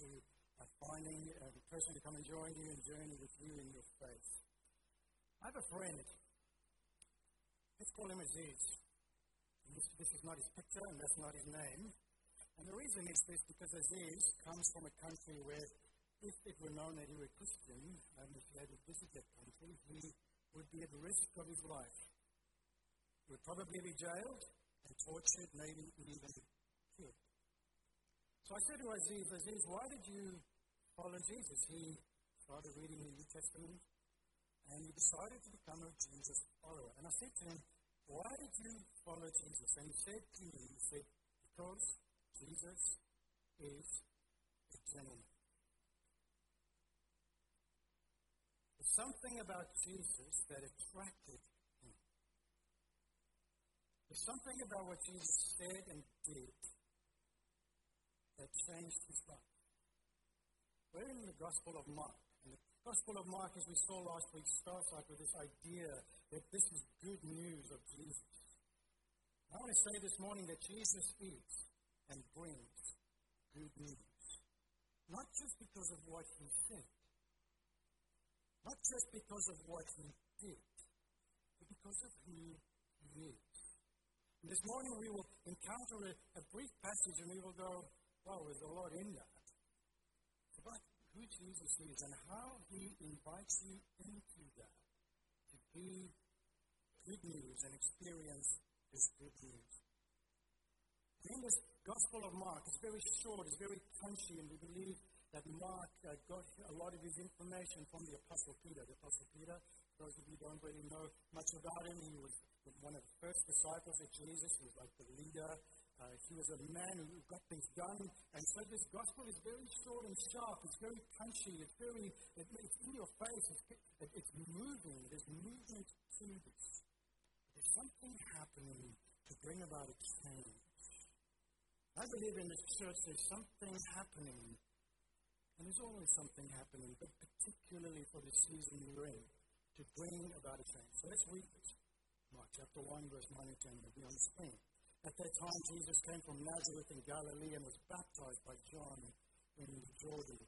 to finding uh, the person to come and join you and journey with you in your faith. I have a friend. Let's call him Aziz. This, this is not his picture and that's not his name. And the reason is this because Aziz comes from a country where if it were known that he were Christian, and if he had to visit that country, he would be at risk of his life. He would probably be jailed and tortured, maybe even killed. So I said to Aziz, Aziz, why did you follow Jesus? He started reading the New Testament and he decided to become a Jesus follower. And I said to him, why did you follow Jesus? And he said to me, he said, because Jesus is a gentleman. There's something about Jesus that attracted him. There's something about what Jesus said and did that changed his life. We're in the Gospel of Mark. And the Gospel of Mark, as we saw last week, starts out with this idea that this is good news of Jesus. I want to say this morning that Jesus is and brings good news. Not just because of what he said, not just because of what he did, but because of who he is. And this morning we will encounter a, a brief passage and we will go, wow, there's a lot in that. About who Jesus is and how he invites you into that to be good news and experience this good news. In this Gospel of Mark, it's very short, it's very punchy, and we believe that Mark uh, got a lot of his information from the Apostle Peter. The Apostle Peter, those of you who don't really know much about him, he was one of the first disciples of Jesus. He was like the leader. Uh, he was a man who got things done. And so this gospel is very short and sharp. It's very punchy. It's very, it, it's in your face. It's, it, it's moving. There's movement to this. There's something happening to bring about a change. I believe in this church there's something happening and there's always something happening, but particularly for the season we're in, to bring about a change. So let's read this. Mark chapter 1, verse 9 and 10 will be on the screen. At that time, Jesus came from Nazareth in Galilee and was baptized by John in Jordan.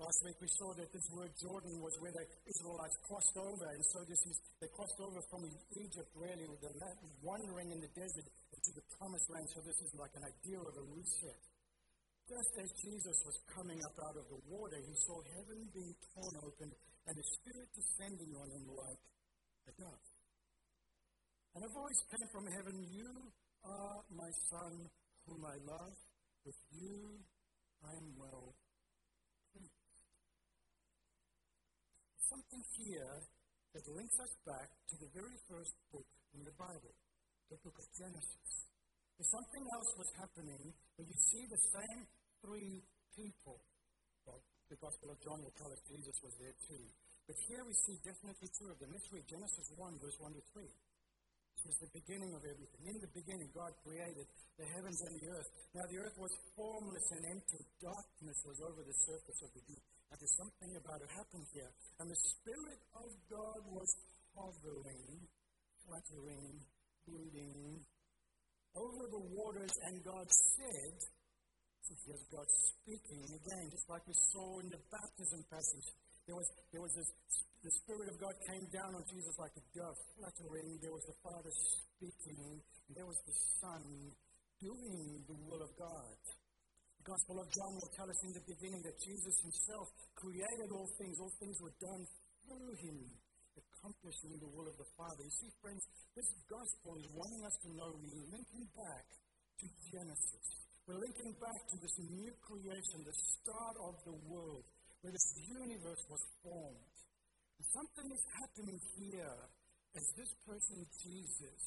Last week we saw that this word Jordan was where the Israelites crossed over, and so this is they crossed over from Egypt, really, with the wandering in the desert into the promised land. So this is like an idea of a reset. Just as Jesus was coming up out of the water, he saw heaven being torn open and the Spirit descending on him like a dove. And a voice came from heaven You are my Son, whom I love. With you I am well pleased. Something here that links us back to the very first book in the Bible, the book of Genesis. There's something else was happening when you see the same three people. Well, the Gospel of John will tell us Jesus was there too. But here we see definitely two of them. Let's read Genesis 1, verse 1 to 3. Was the beginning of everything. In the beginning, God created the heavens and the earth. Now, the earth was formless and empty. Darkness was over the surface of the deep. And there's something about it happened here. And the Spirit of God was hovering, fluttering, brooding over the waters. And God said, here's God speaking again, just like we saw in the baptism passage. There was, there was this, the Spirit of God came down on Jesus like a dove, fluttering. There was the Father speaking. There was the Son doing the will of God. The Gospel of John will tell us in the beginning that Jesus himself created all things. All things were done through him, accomplishing the will of the Father. You see, friends, this Gospel is wanting us to know we're linking back to Genesis. We're linking back to this new creation, the start of the world, where this universe was formed. Something is happening here as this person, Jesus,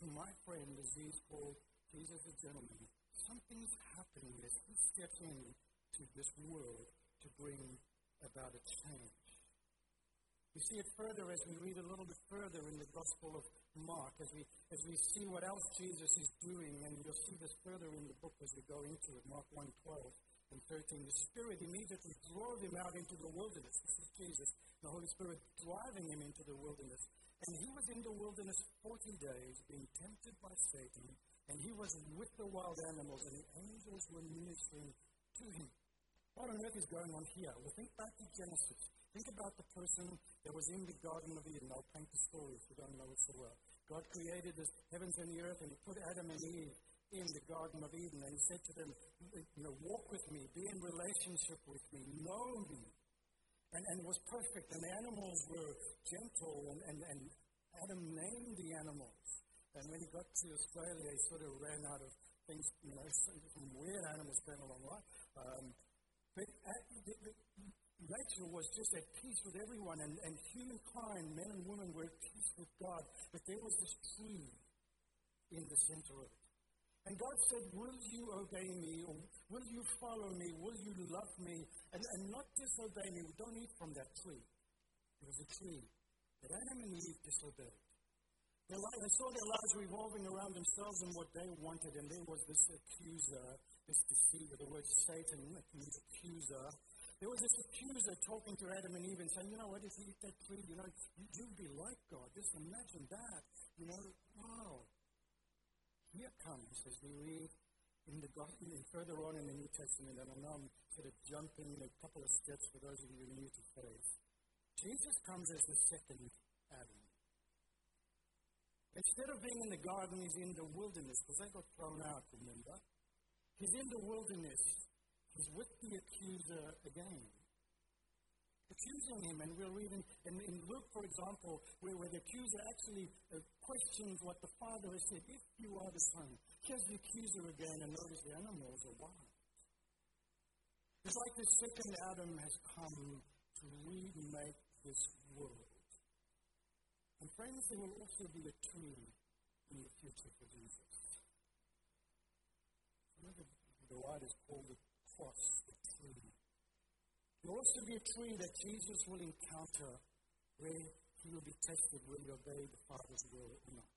who my friend Aziz called Jesus the gentleman, something is happening as he steps into this world to bring about a change. We see it further as we read a little bit further in the Gospel of Mark, as we, as we see what else Jesus is doing, and you'll see this further in the book as we go into it, Mark 1 12 and 13. The Spirit immediately drove him out into the wilderness. This is Jesus, the Holy Spirit driving him into the wilderness. And he was in the wilderness 40 days, being tempted by Satan, and he was with the wild animals, and the angels were ministering to him. What on earth is going on here? Well, think back to Genesis. Think about the person that was in the Garden of Eden. I'll paint the story if you don't know it so well. God created the heavens and the earth, and He put Adam and Eve in the Garden of Eden, and He said to them, You know, walk with me, be in relationship with me, know me. And, and was perfect, and the animals were gentle, and, and, and Adam named the animals. And when he got to Australia, he sort of ran out of things, you know, some weird animals came along, right? Um, but at, the, the, nature was just at peace with everyone, and, and humankind, men and women, were at peace with God. But there was this tree in the center of it. And God said, Will you obey me? Or will you follow me? Will you love me? And, and not disobey me. Don't eat from that tree. It was a tree that Adam and Eve disobeyed. They saw their lives revolving around themselves and what they wanted, and there was this accuser, this deceiver, the word Satan means accuser, there was this accuser talking to Adam and Eve and saying, you know what, if you eat that tree, you know, you'll be like God. Just imagine that. You know, wow. Here comes, as we read in the gospel, further on in the New Testament, and I know I'm sort of jumping a couple of steps for those of you who are new to faith. Jesus comes as the second Adam. Instead of being in the garden, he's in the wilderness, because they got thrown out, remember? He's in the wilderness He's with the accuser again. Accusing him, and we'll read in, in, in Luke, for example, where, where the accuser actually uh, questions what the Father has said if you are the Son. Here's the accuser again, and notice the animals are wild. It's like the second Adam has come to remake this world. And friends, there will also be a tree in the future for Jesus. Remember, The is called the cross, the tree. There will also be a tree that Jesus will encounter where he will be tested will he obey the Father's will or not.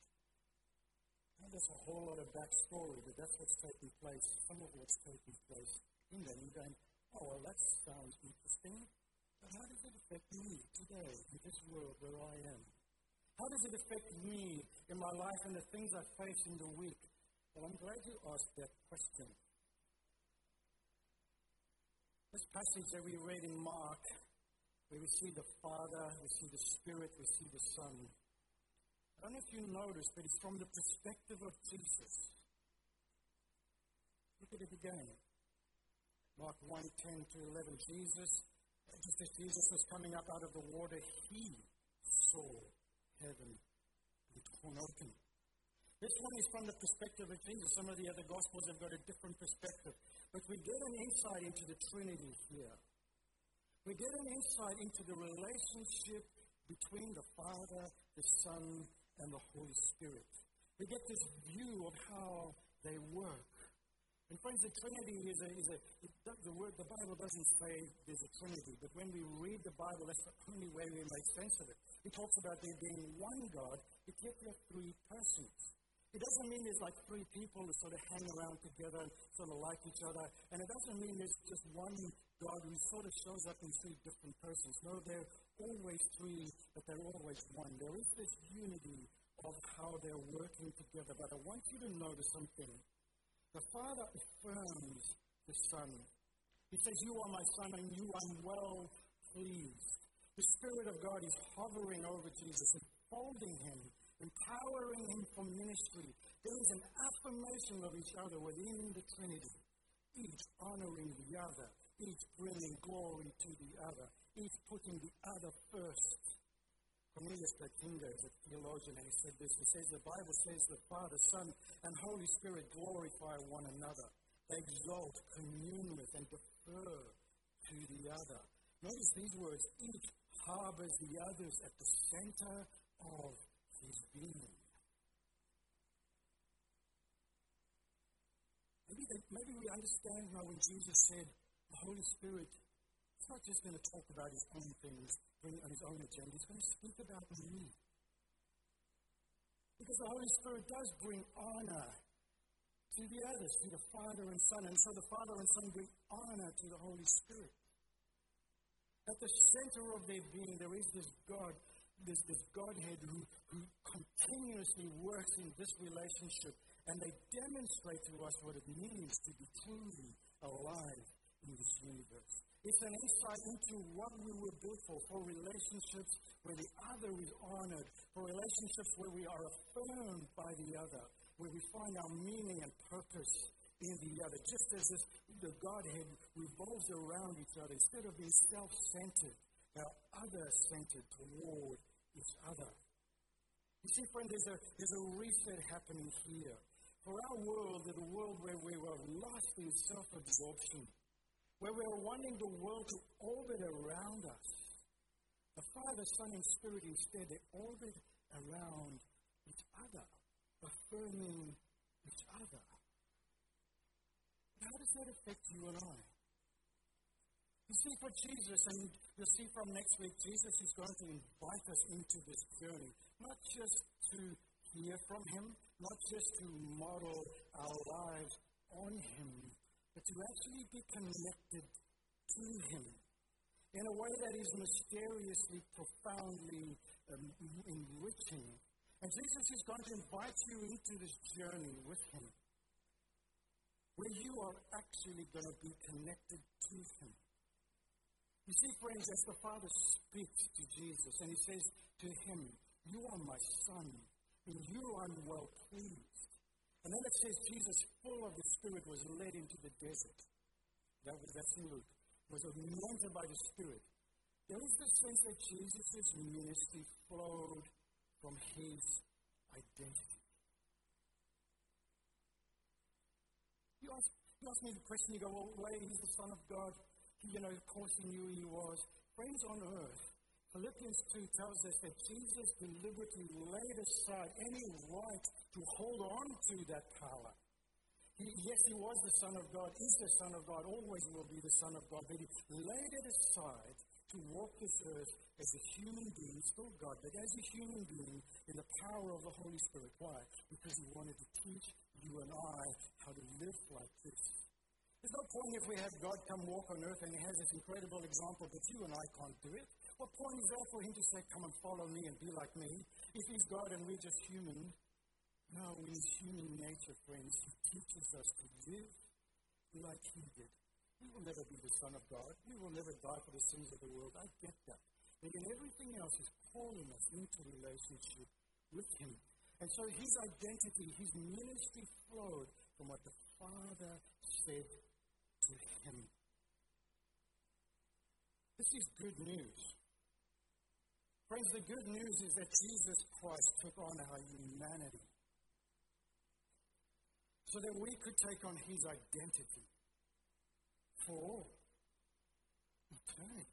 Now, there's a whole lot of backstory, but that's what's taking place, some of what's taking place in that. You're going, oh, well, that sounds interesting. But how does it affect me today in this world where I am? How does it affect me in my life and the things I face in the week? Well, I'm glad you asked that question. This passage that we read in Mark, where we see the Father, we see the Spirit, we see the Son. I don't know if you noticed, but it's from the perspective of Jesus. Look at it again. Mark 1 10 to 11. Jesus, just as Jesus was coming up out of the water, he saw heaven torn open. This one is from the perspective of Jesus. Some of the other Gospels have got a different perspective. But we get an insight into the Trinity here. We get an insight into the relationship between the Father, the Son, and the Holy Spirit. We get this view of how they work. And friends, the Trinity is a, is a the word, the Bible doesn't say there's a Trinity, but when we read the Bible, that's the only way we make sense of it. It talks about there being one God, but yet there are three persons. It doesn't mean there's like three people who sort of hang around together and sort of like each other. And it doesn't mean there's just one God who sort of shows up in three different persons. No, they're always three, but they're always one. There is this unity of how they're working together. But I want you to notice something. The Father affirms the Son. He says, You are my Son, and you are well pleased. The Spirit of God is hovering over Jesus, enfolding him empowering him for ministry. There is an affirmation of each other within the Trinity, each honoring the other, each bringing glory to the other, each putting the other first. Cornelius Plantinga is a theologian, and he said this. He says, The Bible says the Father, Son, and Holy Spirit glorify one another. They exalt, commune with, and defer to the other. Notice these words each harbors the others at the center of his being. Maybe, maybe we understand now when Jesus said, the Holy Spirit is not just going to talk about his own things, on his own agenda. He's going to speak about me. Because the Holy Spirit does bring honor to the others, to the Father and Son. And so the Father and Son bring honor to the Holy Spirit. At the center of their being, there is this God, this, this Godhead who, who continuously works in this relationship, and they demonstrate to us what it means to be truly alive in this universe. It's an insight into what we were built for, for relationships where the other is honored, for relationships where we are affirmed by the other, where we find our meaning and purpose in the other. Just as this, the Godhead revolves around each other, instead of being self centered, they are other centered toward each other. You see, friend, there's a, there's a reset happening here. For our world, the world where we were lost in self absorption, where we were wanting the world to orbit around us, the Father, Son, and Spirit instead, they orbit around each other, affirming each other. How does that affect you and I? You see, for Jesus, and you'll see from next week, Jesus is going to invite us into this journey, not just to hear from Him, not just to model our lives on Him, but to actually be connected to Him in a way that is mysteriously, profoundly um, enriching. And Jesus is going to invite you into this journey with Him where you are actually going to be connected to Him. You see, friends, as the Father speaks to Jesus and He says to Him, You are my Son, and you are well pleased. And then it says Jesus, full of the Spirit, was led into the desert. That was that's Luke. Was anointed by the Spirit. There is the sense that Jesus' ministry flowed from his identity. You ask, you ask me the question, you go, well, wait, he's the Son of God. You know, of course he knew he was. Friends on earth, Philippians 2 tells us that Jesus deliberately laid aside any right to hold on to that power. He, yes, he was the Son of God, is the Son of God, always will be the Son of God, but he laid it aside to walk this earth as a human being, still God, but as a human being in the power of the Holy Spirit. Why? Because he wanted to teach you and I how to live like this. There's no point if we have God come walk on earth and he has this incredible example, but you and I can't do it. What point is there for him to say, Come and follow me and be like me? If he's God and we're just human, no, in his human nature, friends, he teaches us to live like he did. We will never be the Son of God. We will never die for the sins of the world. I get that. But in everything else, he's calling us into relationship with him. And so his identity, his ministry flowed from what the Father said to him. This is good news. Friends, the good news is that Jesus Christ took on our humanity so that we could take on his identity for all eternity.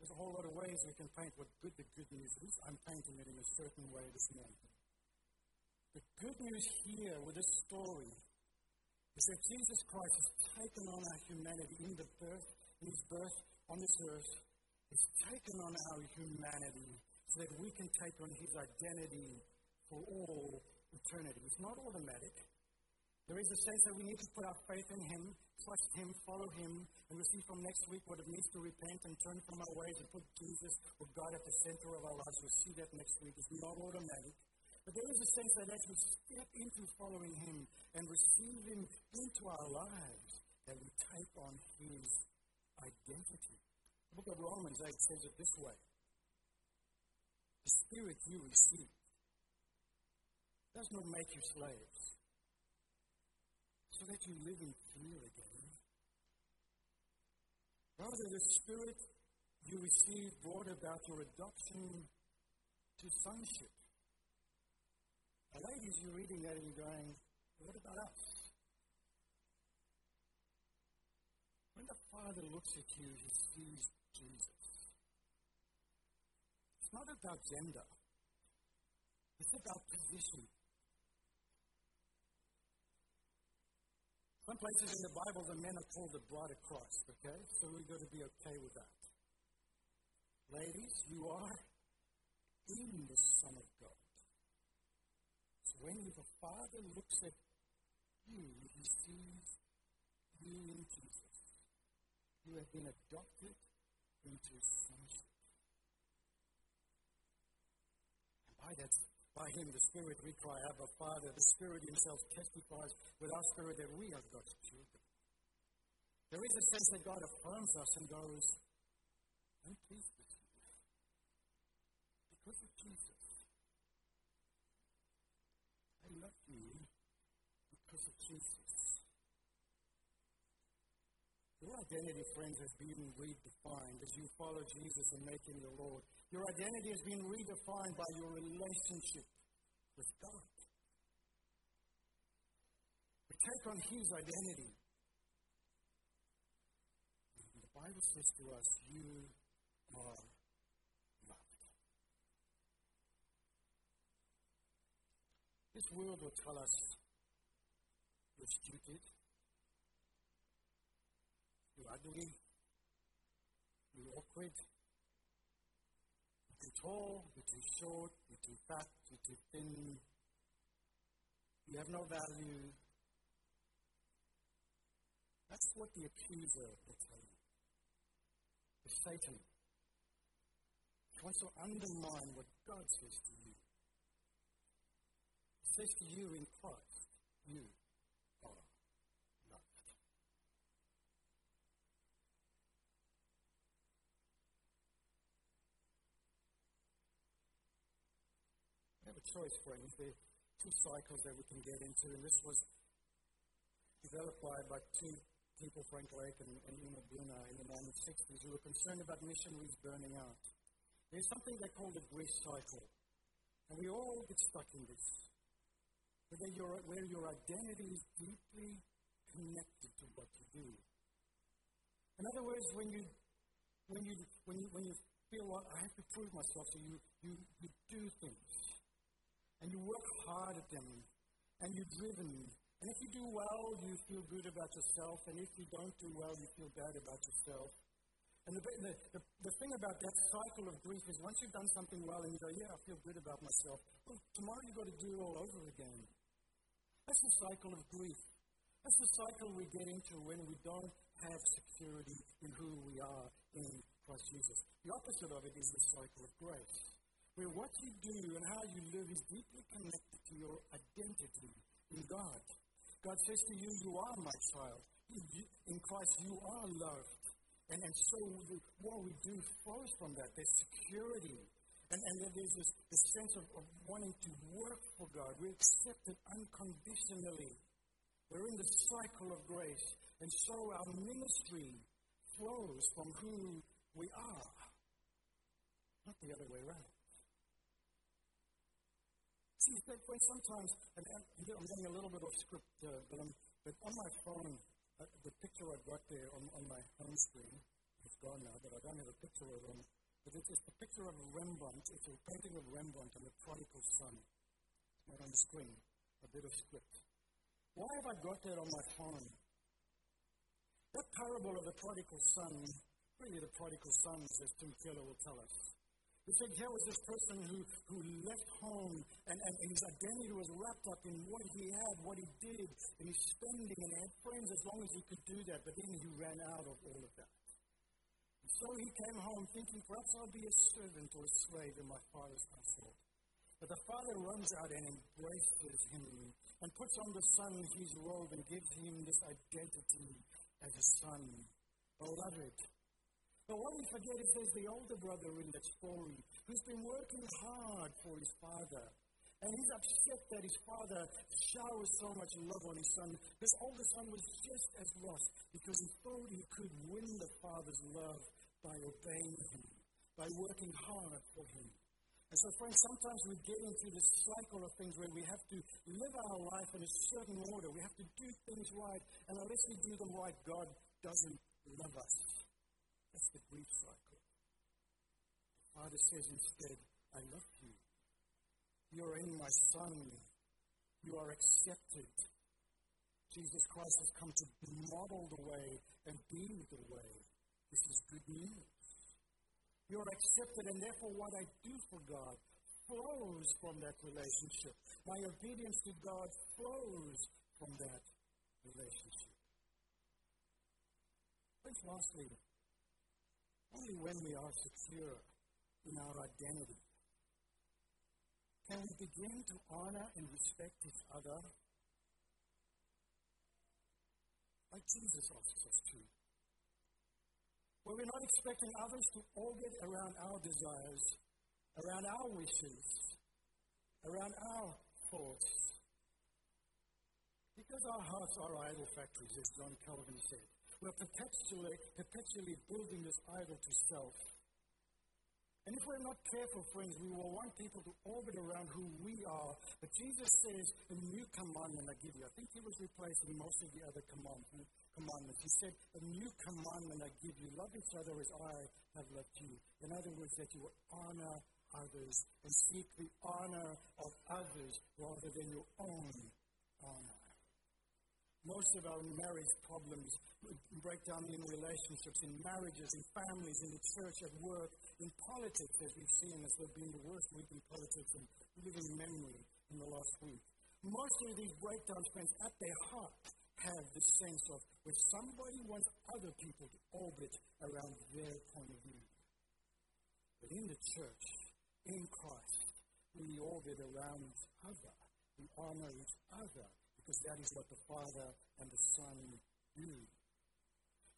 There's a whole lot of ways we can paint what good the good news is. I'm painting it in a certain way this morning. The good news here with this story is that Jesus Christ has taken on our humanity in the birth, in his birth on this earth. He's taken on our humanity so that we can take on his identity for all eternity. It's not automatic. There is a sense that we need to put our faith in Him, trust Him, follow Him, and receive from next week what it means to repent and turn from our ways and put Jesus or God at the center of our lives. We'll see that next week. It's not automatic. But there is a sense that as we step into following Him and receive Him into our lives, that we take on His identity. The book of Romans 8 says it this way The Spirit you receive does not make you slaves so that you live in fear again. Rather, the Spirit you received brought about your adoption to sonship. And ladies, you're reading that and you're going, what about us? When the Father looks at you, he sees Jesus. It's not about gender. It's about position. Some places in the Bible, the men are called the bride of Christ, okay? So we've got to be okay with that. Ladies, you are in the Son of God. When the Father looks at you, he sees you in Jesus. You have been adopted into sonship. And by that by him, the Spirit, we cry, Abba, Father. The Spirit himself testifies with our spirit that we are God's children. There is a sense that God affirms us and goes, I'm pleased with you. Because of Jesus. Love because of Jesus. Your identity, friends, has been redefined as you follow Jesus and make him your Lord. Your identity has been redefined by your relationship with God. We take on His identity. And the Bible says to us, You are This world will tell us you're stupid, you're ugly, you're awkward, too tall, you're too short, you're too fat, you're too thin, you have no value. That's what the accuser will tell you. The Satan. Wants to undermine what God says to you. Says to you in Christ, you are loved. We have a choice, friends. There are two cycles that we can get into, and this was developed by, by two people, Frank Lake and, and Bruna, in the 1960s, who were concerned about missionaries burning out. There's something they call the grief cycle, and we all get stuck in this, where your, where your identity is deeply connected to what you do. In other words, when you when you when you when you feel like I have to prove myself, so you you, you do things and you work hard at them, and you're driven. And if you do well, you feel good about yourself, and if you don't do well, you feel bad about yourself. And the, the, the, the thing about that cycle of grief is once you've done something well and you go, yeah, I feel good about myself, well, tomorrow you've got to do it all over again. That's the cycle of grief. That's the cycle we get into when we don't have security in who we are in Christ Jesus. The opposite of it is the cycle of grace where what you do and how you live is deeply connected to your identity in God. God says to you, You are my child. In Christ, you are loved. And, and so the, what we do flows from that. There's security. And, and there's this, this sense of, of wanting to work for God. We're accepted unconditionally. We're in the cycle of grace. And so our ministry flows from who we are, not the other way around. See, when sometimes, and, and I'm getting a little bit off script, uh, but, I'm, but on my phone, uh, the picture I've got there on, on my home screen is gone now, but I don't have a picture of him. But it's, it's a picture of Rembrandt. It's a painting of Rembrandt and the prodigal son. Not on the screen, a bit of script. Why have I got that on my phone? That parable of the prodigal son, really the prodigal sons, as Tim Keller will tell us, he said here was this person who, who left home and, and, and, his identity was wrapped up in what he had, what he did, and his spending, and he had friends as long as he could do that, but then he ran out of all of that. And so he came home thinking, perhaps I'll be a servant or a slave in my father's household. But the father runs out and embraces him and puts on the son his robe and gives him this identity as a son. Beloved, but what we forget is there's the older brother in that story who's been working hard for his father. And he's upset that his father showers so much love on his son. This older son was just as lost because he thought he could win the father's love by obeying him, by working hard for him. And so, friends, sometimes we get into this cycle of things where we have to live our life in a certain order. We have to do things right, and unless we do them right, God doesn't love us. That's the grief cycle. The Father says instead, I love you. You're in my Son. You are accepted. Jesus Christ has come to model the way and be the way. This is good news. You're accepted, and therefore, what I do for God flows from that relationship. My obedience to God flows from that relationship. And lastly, only when we are secure in our identity can we begin to honor and respect each other like Jesus asks us to. Where we're not expecting others to orbit around our desires, around our wishes, around our thoughts. Because our hearts are idol factories, as John Calvin said. We're perpetually, perpetually building this idol to self. And if we're not careful, friends, we will want people to orbit around who we are. But Jesus says, A new commandment I give you. I think he was replacing most of the other commandments. He said, A new commandment I give you. Love each other as I have loved you. In other words, that you will honor others and seek the honor of others rather than your own honor. Most of our marriage problems break down in relationships, in marriages, in families, in the church, at work, in politics, as we've seen as they've been the worst week in politics in living memory in the last week. Most of these breakdowns, friends, at their heart, have the sense of where somebody wants other people to orbit around their point of view. But in the church, in Christ, we orbit around each other. We honor each other because that is what the Father and the Son do.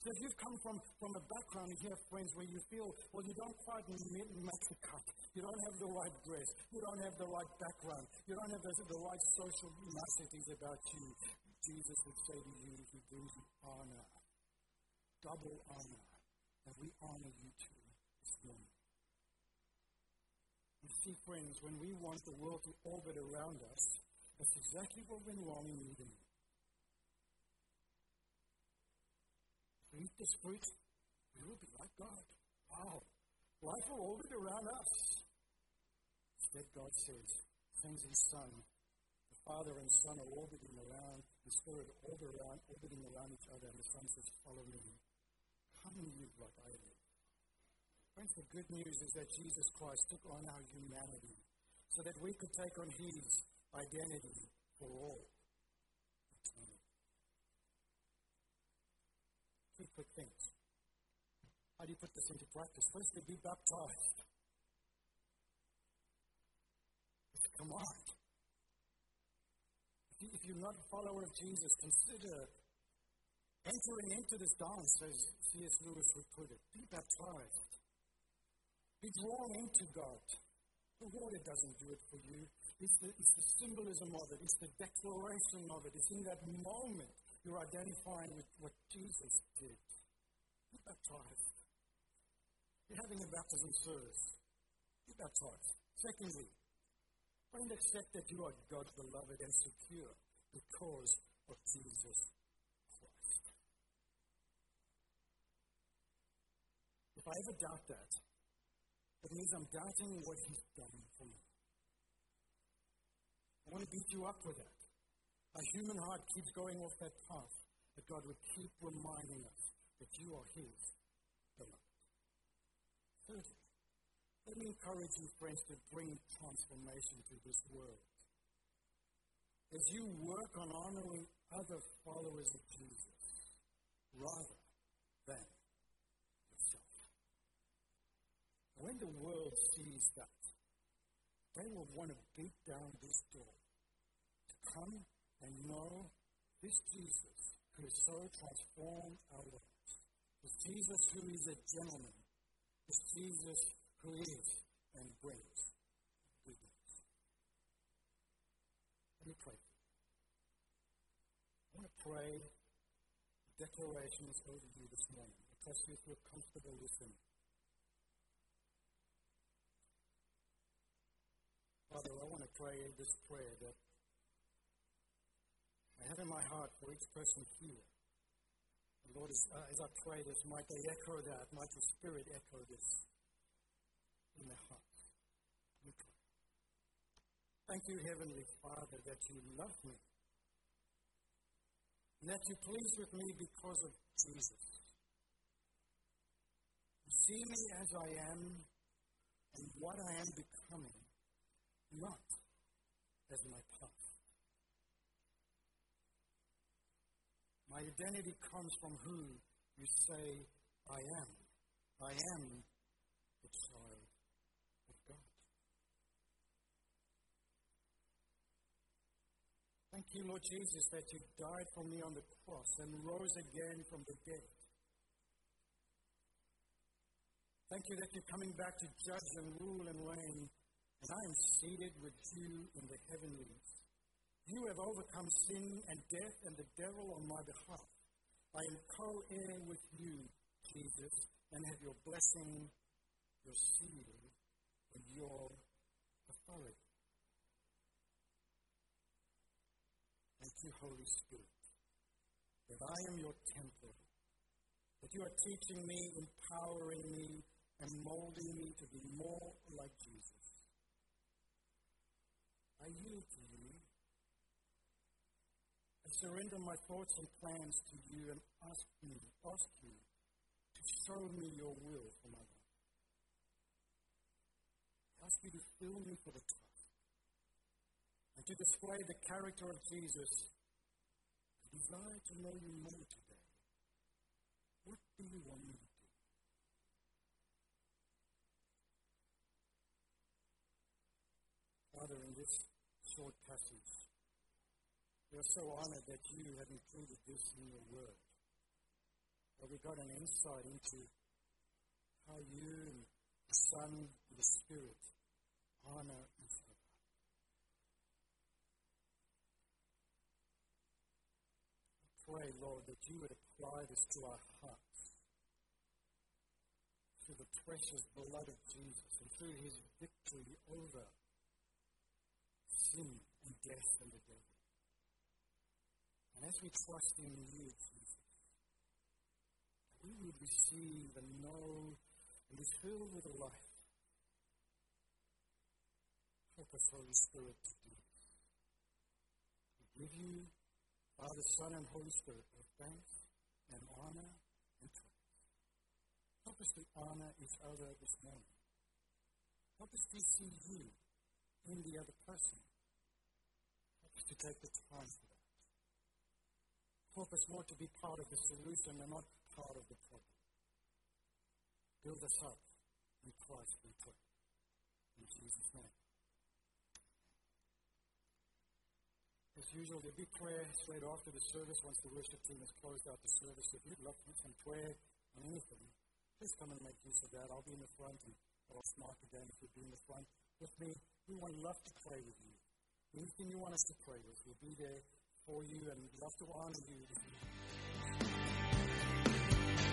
So if you've come from, from a background here, friends, where you feel, well, you don't quite match the cut, you don't have the right dress, you don't have the right background, you don't have the, the right social niceties about you, Jesus would say to you, He brings you honor, double honor, and we honor you too. You see, friends, when we want the world to orbit around us, that's exactly what went wrong in Eden. Eat this fruit, we will be like God. Wow. Life will orbit around us. Instead, God says, sends His Son. The Father and Son are orbiting around, the Spirit orbit around, orbiting around each other, and the Son says, Follow me. Come and live like I live. Friends, the good news is that Jesus Christ took on our humanity so that we could take on His identity for all. Things. How do you put this into practice? Firstly, be baptized. A command. If you're not a follower of Jesus, consider entering into this dance, as C.S. Lewis would put it. Be baptized. Be drawn into God. The water doesn't do it for you. It's the, it's the symbolism of it. It's the declaration of it. It's in that moment you're identifying with what Jesus did. Be baptized. You're having a baptism service. Be baptized. Secondly, find accept that you are God's beloved and secure because of Jesus Christ. If I ever doubt that, it means I'm doubting what He's done for me. I want to beat you up with that. Our human heart keeps going off that path, but God would keep reminding us that you are His beloved. Thirdly, let me encourage you, friends, to bring transformation to this world. As you work on honoring other followers of Jesus rather than yourself. When the world sees that, they will want to beat down this door to come and know this Jesus who has so transformed our lives. This Jesus who is a gentleman. This Jesus who is and brings goodness. Let me pray. I want to pray declarations over you this morning. I trust you feel comfortable listening. Father, I want to pray this prayer that I have in my heart for each person here. And Lord, as, uh, as I pray this, might they echo that, might your spirit echo this in their hearts. Thank you, Heavenly Father, that you love me. and that you're pleased with me because of Jesus. You see me as I am and what I am becoming, not as my past. My identity comes from who you say I am. I am the child of God. Thank you, Lord Jesus, that you died for me on the cross and rose again from the dead. Thank you that you're coming back to judge and rule and reign, and I am seated with you in the heavenlies. You have overcome sin and death and the devil on my behalf. I am co heir with you, Jesus, and have your blessing, your seal, and your authority. Thank you, Holy Spirit, that I am your temple, that you are teaching me, empowering me, and molding me to be more like Jesus. I yield to you. I surrender my thoughts and plans to you and ask you, ask you to show me your will for my life. I ask you to fill me for the task and to display the character of Jesus. I desire to know you more today. What do you want me to do? Father, in this short passage, we are so honored that you have included this in your word. That we got an insight into how you and the Son and the Spirit honor each other. I pray, Lord, that you would apply this to our hearts through the precious blood of Jesus and through his victory over sin and death and the devil. And as we trust in you, Jesus, we would receive and know and be filled with life. Help us, Holy Spirit, to do this. We give you, Father, Son, and Holy Spirit, both thanks and honor and praise. Help us to honor each other this morning. Help us to see you in the other person. Help us to take the time that. More to be part of the solution and not part of the problem. Build us up in Christ we pray. In Jesus' name. As usual, there'll be prayer straight after the service once the worship team has closed out the service. If you'd love some prayer on anything, please come and make use of that. I'll be in the front and I'll Mark again if you'll be in the front with me. We would love to pray with you. Anything you want us to pray with, we'll be there for you and love to honor you.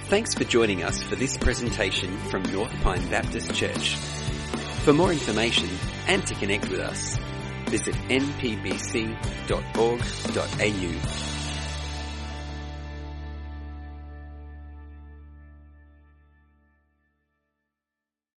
Thanks for joining us for this presentation from North Pine Baptist Church. For more information and to connect with us, visit npbc.org.au